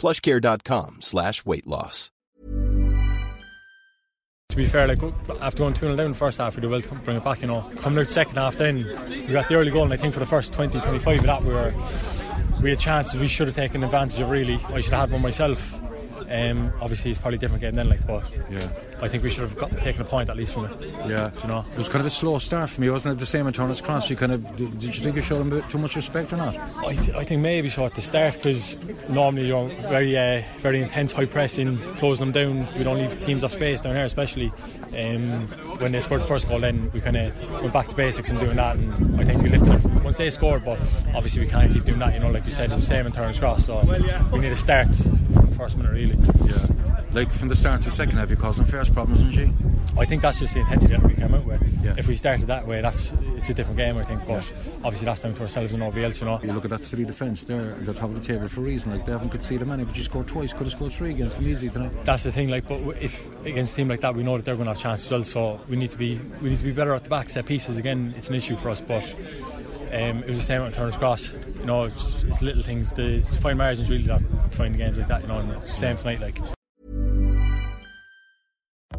plushcare.com slash weight loss. To be fair, like after going 2 0 down the first half, we did well to bring it back, you know. Coming out second half, then we got the early goal, and I think for the first 20 25 of that, we were we had chances we should have taken advantage of, really. I should have had one myself. Um, obviously, it's probably different game then, like, but Yeah. I think we should have got, taken a point at least from it. Yeah, you know. It was kind of a slow start for me, wasn't it? The same in Turner's Cross. You kind of did you think you showed him too much respect or not? I, th- I think maybe so at the start because normally you're very uh, very intense high pressing, closing them down. We don't leave teams off space down here, especially um, when they scored the first goal. Then we kind of went back to basics and doing that, and I think we lifted it once they scored. But obviously we can't keep doing that. You know, like you said, it was the same in Turner's Cross, so we need to start from the first minute really. Yeah. Like from the start to the second half, you caused them problems, didn't you? I think that's just the intensity that we came out with. Yeah. If we started that way, that's it's a different game, I think. But obviously that's down to ourselves and nobody else, you know. You look at that three defence, they're at the top of the table for a reason. Like they haven't conceded many, but you scored twice, could have scored three against them easily tonight. That's the thing. Like, but if against a team like that, we know that they're going to have chances as well. So we need to be we need to be better at the back set pieces. Again, it's an issue for us, but. Um, it was the same at Turner's Cross. You know, it's, it's little things. The fine margins really that define the games like that. You know, and it's the same tonight. Like.